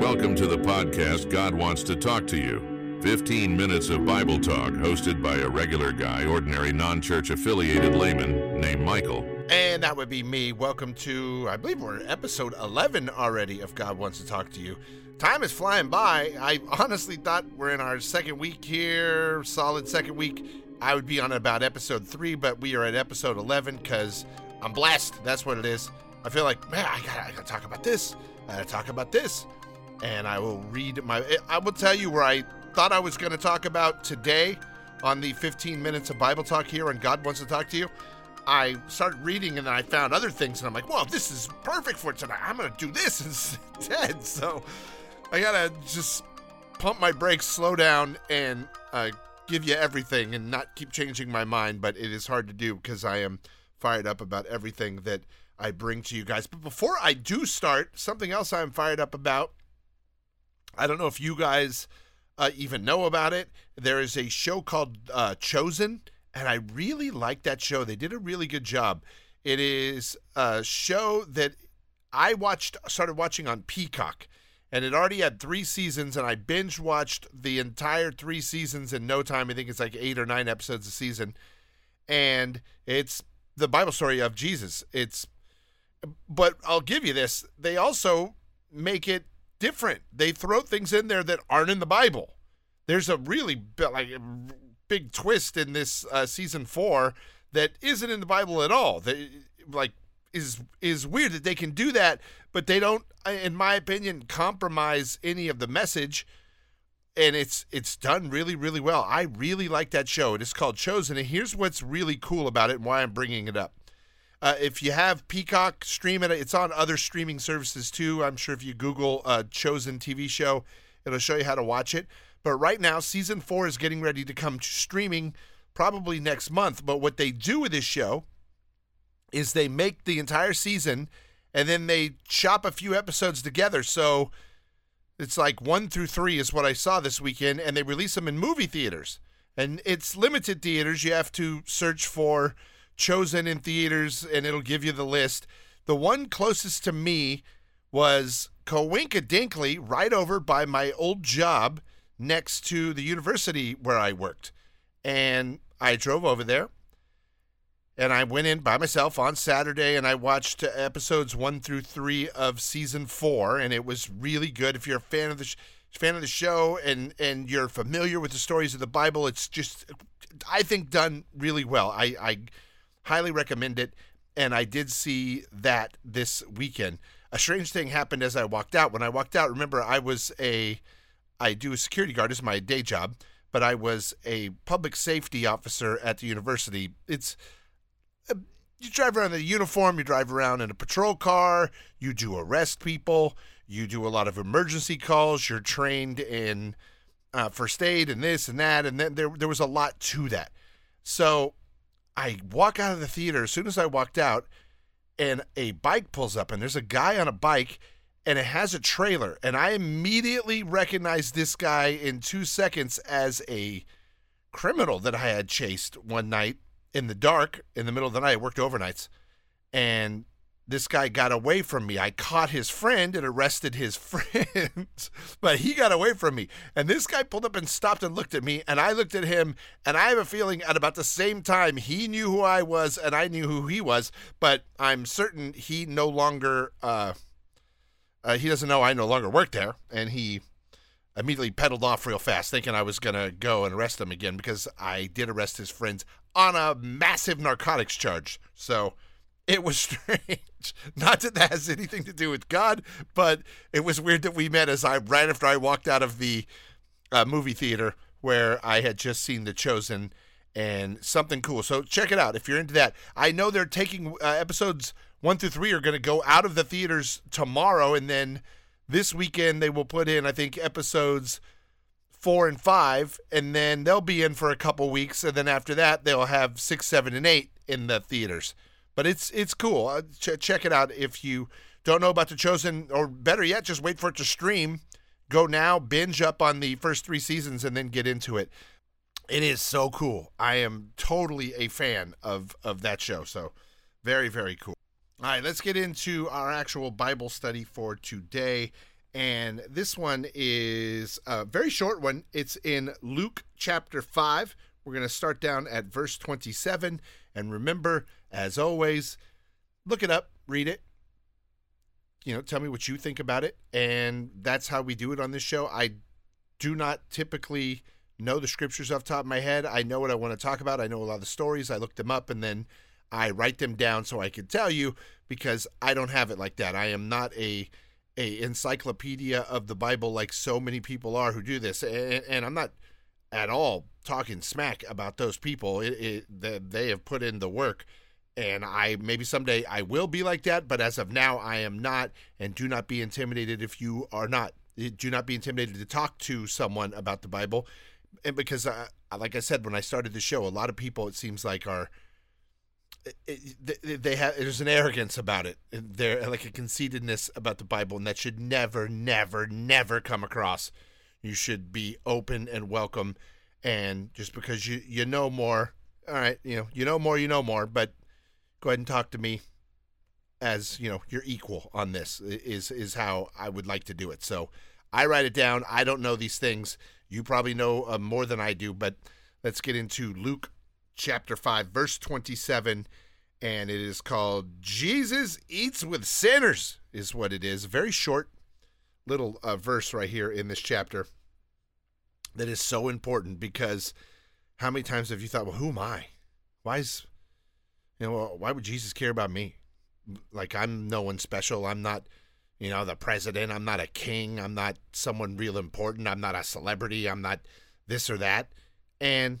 Welcome to the podcast God Wants to Talk to You. 15 minutes of Bible talk hosted by a regular guy, ordinary non church affiliated layman named Michael. And that would be me. Welcome to, I believe we're episode 11 already of God Wants to Talk to You. Time is flying by. I honestly thought we're in our second week here, solid second week. I would be on about episode 3, but we are at episode 11 because I'm blessed. That's what it is. I feel like, man, I gotta, I gotta talk about this. I gotta talk about this. And I will read my, I will tell you where I thought I was gonna talk about today on the 15 minutes of Bible talk here on God Wants to Talk to You. I started reading and then I found other things and I'm like, well, this is perfect for tonight. I'm gonna do this instead. So I gotta just pump my brakes, slow down, and uh, give you everything and not keep changing my mind. But it is hard to do because I am fired up about everything that I bring to you guys. But before I do start, something else I'm fired up about. I don't know if you guys uh, even know about it. There is a show called uh, Chosen, and I really like that show. They did a really good job. It is a show that I watched, started watching on Peacock, and it already had three seasons, and I binge watched the entire three seasons in no time. I think it's like eight or nine episodes a season, and it's the Bible story of Jesus. It's, but I'll give you this: they also make it different. They throw things in there that aren't in the Bible. There's a really like big twist in this uh, season four that isn't in the Bible at all. That like is is weird that they can do that, but they don't, in my opinion, compromise any of the message. And it's it's done really really well. I really like that show. It is called Chosen, and here's what's really cool about it and why I'm bringing it up. Uh, if you have Peacock, stream it. It's on other streaming services too. I'm sure if you Google uh, Chosen TV show, it'll show you how to watch it. But right now, season four is getting ready to come to streaming probably next month. But what they do with this show is they make the entire season and then they chop a few episodes together. So it's like one through three is what I saw this weekend, and they release them in movie theaters. And it's limited theaters. You have to search for chosen in theaters, and it'll give you the list. The one closest to me was Kowinka Dinkley, right over by my old job next to the university where I worked. And I drove over there and I went in by myself on Saturday and I watched episodes one through three of season four, and it was really good. If you're a fan of the sh- fan of the show and and you're familiar with the stories of the Bible, it's just I think done really well. I, I highly recommend it, and I did see that this weekend. A strange thing happened as I walked out. When I walked out, remember I was a I do a security guard as my day job, but I was a public safety officer at the university. It's you drive around in a uniform, you drive around in a patrol car, you do arrest people, you do a lot of emergency calls, you're trained in uh, first aid and this and that, and then there there was a lot to that. So I walk out of the theater as soon as I walked out, and a bike pulls up, and there's a guy on a bike, and it has a trailer, and I immediately recognized this guy in two seconds as a criminal that I had chased one night in the dark in the middle of the night. I worked overnights, and this guy got away from me. I caught his friend and arrested his friend, but he got away from me. And this guy pulled up and stopped and looked at me, and I looked at him, and I have a feeling at about the same time he knew who I was and I knew who he was, but I'm certain he no longer. Uh, uh, he doesn't know I no longer work there, and he immediately pedaled off real fast, thinking I was gonna go and arrest him again because I did arrest his friends on a massive narcotics charge. So it was strange. Not that that has anything to do with God, but it was weird that we met as I right after I walked out of the uh, movie theater where I had just seen The Chosen and something cool. So check it out if you're into that. I know they're taking uh, episodes one through three are going to go out of the theaters tomorrow, and then this weekend they will put in I think episodes four and five, and then they'll be in for a couple weeks, and then after that they'll have six, seven, and eight in the theaters. But it's it's cool. Uh, ch- check it out if you don't know about the Chosen, or better yet, just wait for it to stream. Go now, binge up on the first three seasons, and then get into it. It is so cool. I am totally a fan of of that show. So very very cool. All right, let's get into our actual Bible study for today. And this one is a very short one. It's in Luke chapter 5. We're going to start down at verse 27. And remember, as always, look it up, read it. You know, tell me what you think about it. And that's how we do it on this show. I do not typically know the scriptures off the top of my head. I know what I want to talk about. I know a lot of the stories. I look them up and then I write them down so I can tell you because I don't have it like that. I am not a a encyclopedia of the Bible like so many people are who do this, and, and I'm not at all talking smack about those people. It, it, they have put in the work, and I maybe someday I will be like that, but as of now, I am not. And do not be intimidated if you are not. Do not be intimidated to talk to someone about the Bible, and because, uh, like I said when I started the show, a lot of people it seems like are it, they have there's an arrogance about it. There like a conceitedness about the Bible, and that should never, never, never come across. You should be open and welcome, and just because you you know more, all right, you know you know more, you know more. But go ahead and talk to me as you know you're equal on this is is how I would like to do it. So I write it down. I don't know these things. You probably know uh, more than I do, but let's get into Luke chapter 5, verse 27, and it is called Jesus Eats with Sinners, is what it is. Very short little uh, verse right here in this chapter that is so important because how many times have you thought, well, who am I? Why is, you know, why would Jesus care about me? Like, I'm no one special. I'm not, you know, the president. I'm not a king. I'm not someone real important. I'm not a celebrity. I'm not this or that. And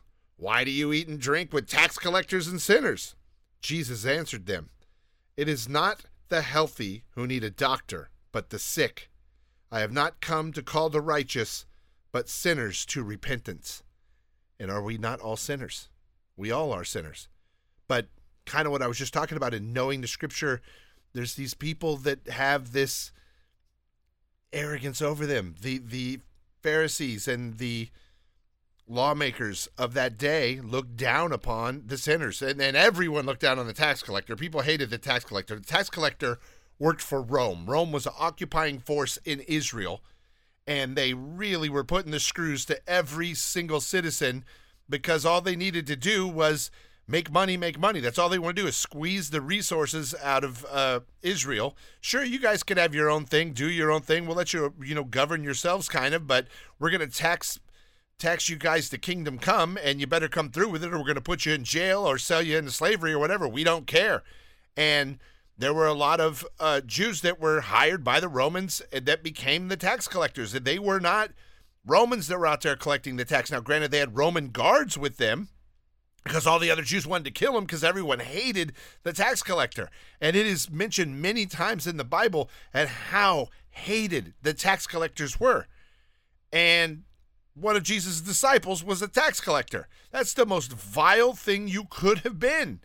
Why do you eat and drink with tax collectors and sinners? Jesus answered them, It is not the healthy who need a doctor, but the sick. I have not come to call the righteous, but sinners to repentance. And are we not all sinners? We all are sinners. But kind of what I was just talking about in knowing the scripture, there's these people that have this arrogance over them. The the Pharisees and the lawmakers of that day looked down upon the sinners, and, and everyone looked down on the tax collector. People hated the tax collector. The tax collector worked for Rome. Rome was an occupying force in Israel, and they really were putting the screws to every single citizen because all they needed to do was make money, make money. That's all they want to do is squeeze the resources out of uh, Israel. Sure, you guys can have your own thing, do your own thing. We'll let you, you know, govern yourselves, kind of, but we're going to tax tax you guys to kingdom come and you better come through with it or we're going to put you in jail or sell you into slavery or whatever. We don't care. And there were a lot of uh, Jews that were hired by the Romans that became the tax collectors. They were not Romans that were out there collecting the tax. Now, granted, they had Roman guards with them because all the other Jews wanted to kill him because everyone hated the tax collector. And it is mentioned many times in the Bible at how hated the tax collectors were. And one of Jesus' disciples was a tax collector. That's the most vile thing you could have been,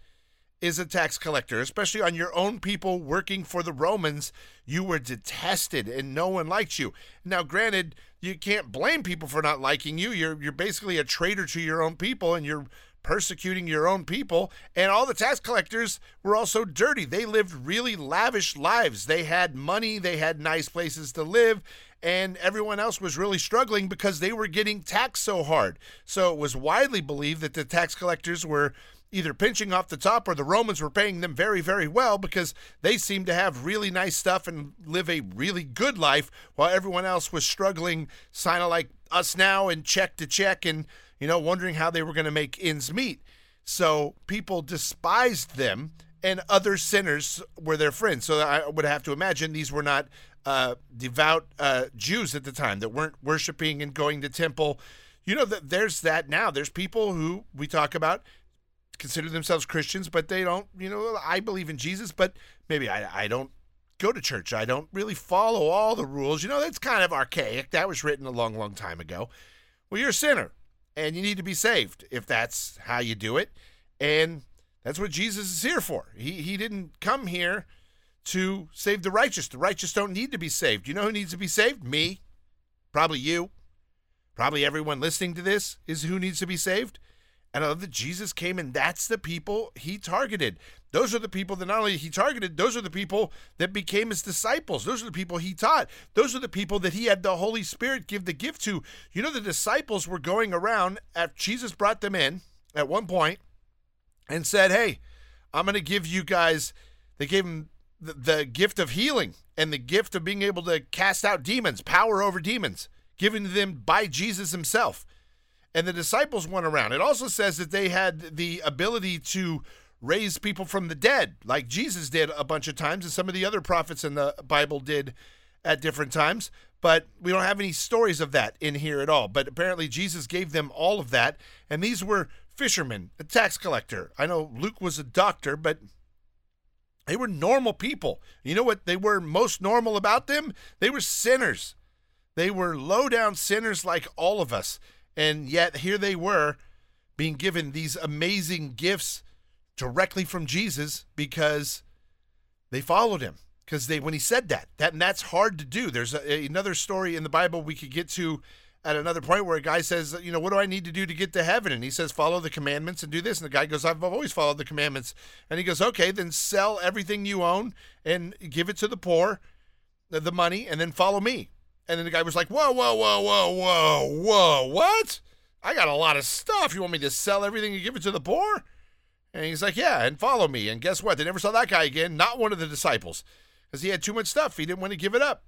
is a tax collector, especially on your own people working for the Romans. You were detested and no one liked you. Now, granted, you can't blame people for not liking you. You're you're basically a traitor to your own people and you're persecuting your own people. And all the tax collectors were also dirty. They lived really lavish lives. They had money, they had nice places to live, and everyone else was really struggling because they were getting taxed so hard. So it was widely believed that the tax collectors were either pinching off the top or the Romans were paying them very, very well because they seemed to have really nice stuff and live a really good life while everyone else was struggling, kind of like us now and check to check and, you know, wondering how they were going to make ends meet. So people despised them and other sinners were their friends. So I would have to imagine these were not uh, devout uh, Jews at the time that weren't worshiping and going to temple. You know that there's that now. There's people who we talk about consider themselves Christians, but they don't. You know, I believe in Jesus, but maybe I, I don't go to church. I don't really follow all the rules. You know, that's kind of archaic. That was written a long, long time ago. Well, you're a sinner and you need to be saved if that's how you do it. And that's what Jesus is here for. He, he didn't come here to save the righteous. The righteous don't need to be saved. You know who needs to be saved? Me. Probably you. Probably everyone listening to this is who needs to be saved. And I love that Jesus came and that's the people he targeted. Those are the people that not only he targeted, those are the people that became his disciples. Those are the people he taught. Those are the people that he had the Holy Spirit give the gift to. You know, the disciples were going around after Jesus brought them in at one point and said, Hey, I'm going to give you guys, they gave him the, the gift of healing and the gift of being able to cast out demons, power over demons, given to them by Jesus himself. And the disciples went around. It also says that they had the ability to raise people from the dead, like Jesus did a bunch of times, and some of the other prophets in the Bible did at different times. But we don't have any stories of that in here at all. But apparently, Jesus gave them all of that. And these were fishermen, a tax collector. I know Luke was a doctor, but they were normal people. You know what they were most normal about them? They were sinners. They were low down sinners like all of us. And yet here they were being given these amazing gifts directly from Jesus because they followed him. Because they when he said that, that and that's hard to do. There's a, another story in the Bible we could get to at another point where a guy says, you know, what do I need to do to get to heaven? And he says, follow the commandments and do this. And the guy goes, I've always followed the commandments. And he goes, okay, then sell everything you own and give it to the poor, the money, and then follow me. And then the guy was like, whoa, whoa, whoa, whoa, whoa, whoa, what? I got a lot of stuff. You want me to sell everything and give it to the poor? And he's like, yeah, and follow me. And guess what? They never saw that guy again, not one of the disciples, because he had too much stuff. He didn't want to give it up.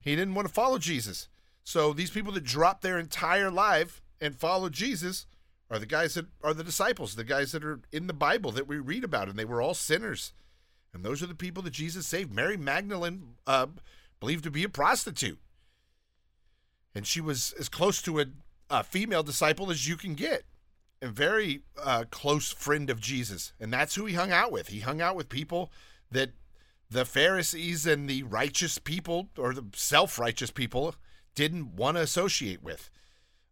He didn't want to follow Jesus. So these people that dropped their entire life and followed Jesus are the guys that are the disciples, the guys that are in the Bible that we read about, and they were all sinners. And those are the people that Jesus saved. Mary Magdalene, uh, believed to be a prostitute, and she was as close to a, a female disciple as you can get, and very uh, close friend of Jesus. And that's who he hung out with. He hung out with people that the Pharisees and the righteous people, or the self-righteous people, didn't want to associate with.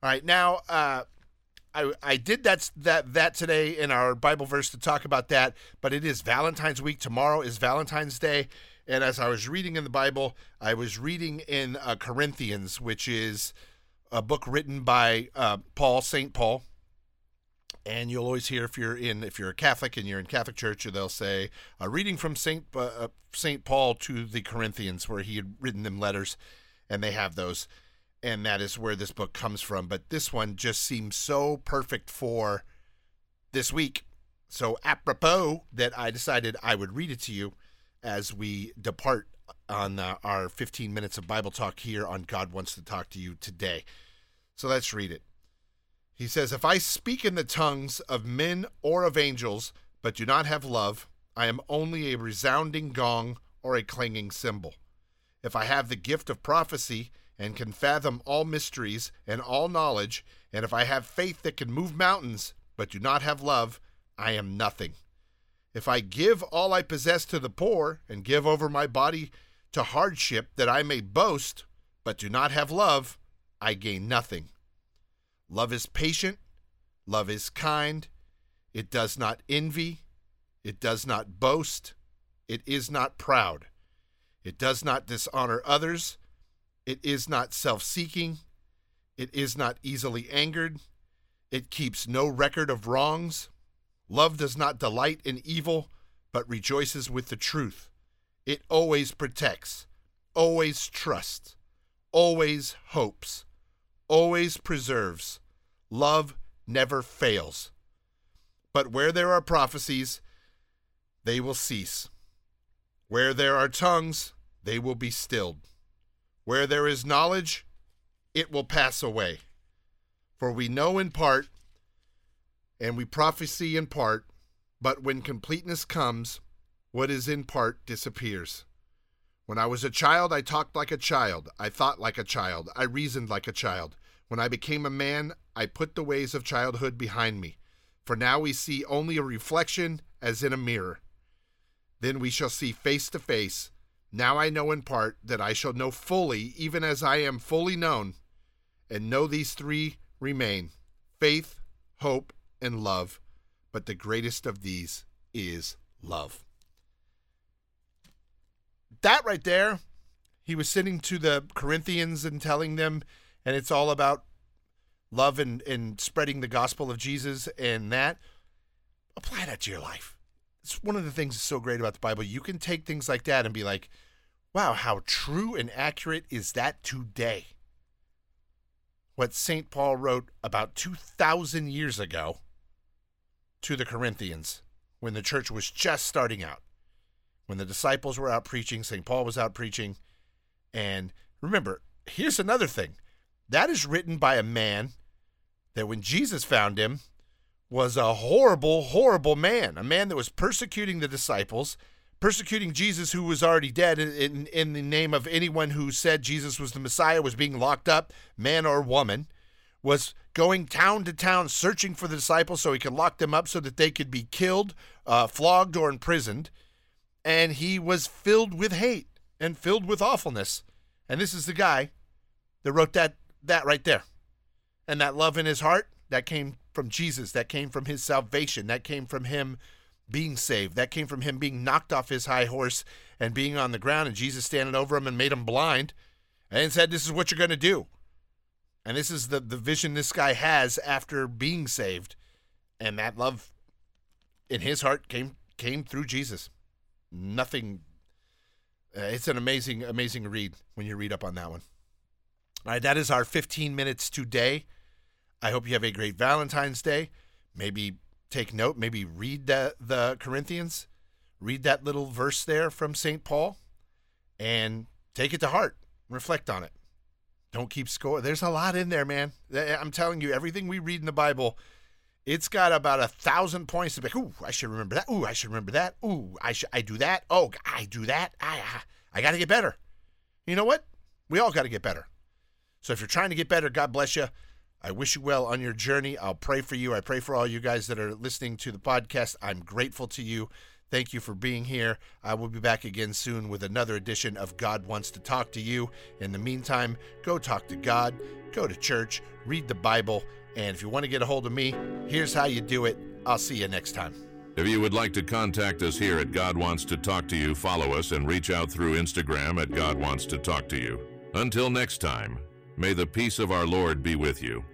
All right, now uh, I I did that that that today in our Bible verse to talk about that, but it is Valentine's week. Tomorrow is Valentine's Day, and as I was reading in the Bible, I was reading in uh, Corinthians, which is a book written by uh, Paul, Saint Paul. And you'll always hear if you're in if you're a Catholic and you're in Catholic Church, they'll say a reading from Saint uh, Saint Paul to the Corinthians, where he had written them letters and they have those. And that is where this book comes from. But this one just seems so perfect for this week. So apropos that i decided i would read it to you as we depart on uh, our 15 minutes of bible talk here on god wants to talk to you today. So let's read it. He says if i speak in the tongues of men or of angels but do not have love i am only a resounding gong or a clanging cymbal. If I have the gift of prophecy and can fathom all mysteries and all knowledge, and if I have faith that can move mountains, but do not have love, I am nothing. If I give all I possess to the poor, and give over my body to hardship that I may boast, but do not have love, I gain nothing. Love is patient, love is kind, it does not envy, it does not boast, it is not proud. It does not dishonor others. It is not self seeking. It is not easily angered. It keeps no record of wrongs. Love does not delight in evil, but rejoices with the truth. It always protects, always trusts, always hopes, always preserves. Love never fails. But where there are prophecies, they will cease. Where there are tongues, they will be stilled. Where there is knowledge, it will pass away. For we know in part, and we prophesy in part, but when completeness comes, what is in part disappears. When I was a child, I talked like a child, I thought like a child, I reasoned like a child. When I became a man, I put the ways of childhood behind me. For now we see only a reflection as in a mirror. Then we shall see face to face. Now I know in part that I shall know fully, even as I am fully known. And know these three remain faith, hope, and love. But the greatest of these is love. That right there, he was sitting to the Corinthians and telling them, and it's all about love and, and spreading the gospel of Jesus and that. Apply that to your life. It's one of the things that's so great about the Bible. You can take things like that and be like, wow, how true and accurate is that today? What St. Paul wrote about 2,000 years ago to the Corinthians when the church was just starting out. When the disciples were out preaching, St. Paul was out preaching. And remember, here's another thing that is written by a man that when Jesus found him was a horrible, horrible man, a man that was persecuting the disciples, persecuting Jesus, who was already dead, in, in the name of anyone who said Jesus was the Messiah, was being locked up, man or woman, was going town to town searching for the disciples so he could lock them up so that they could be killed, uh, flogged, or imprisoned. And he was filled with hate and filled with awfulness. And this is the guy that wrote that that right there. And that love in his heart, that came from Jesus, that came from his salvation, that came from him being saved, that came from him being knocked off his high horse and being on the ground, and Jesus standing over him and made him blind and said, This is what you're going to do. And this is the, the vision this guy has after being saved. And that love in his heart came came through Jesus. Nothing. Uh, it's an amazing, amazing read when you read up on that one. All right, that is our 15 minutes today. I hope you have a great Valentine's Day. Maybe take note, maybe read the, the Corinthians, read that little verse there from St. Paul, and take it to heart. Reflect on it. Don't keep score. There's a lot in there, man. Eh, I'm telling you, everything we read in the Bible, it's got about a thousand points to be. Ooh, I should remember that. Ooh, I should remember that. Ooh, I should. I do that. Oh, I do that. I I got to get better. You know what? We all got to get better. So if you're trying to get better, God bless you. I wish you well on your journey. I'll pray for you. I pray for all you guys that are listening to the podcast. I'm grateful to you. Thank you for being here. I will be back again soon with another edition of God Wants to Talk to You. In the meantime, go talk to God, go to church, read the Bible, and if you want to get a hold of me, here's how you do it. I'll see you next time. If you would like to contact us here at God Wants to Talk to You, follow us and reach out through Instagram at God Wants to Talk to You. Until next time. May the peace of our Lord be with you.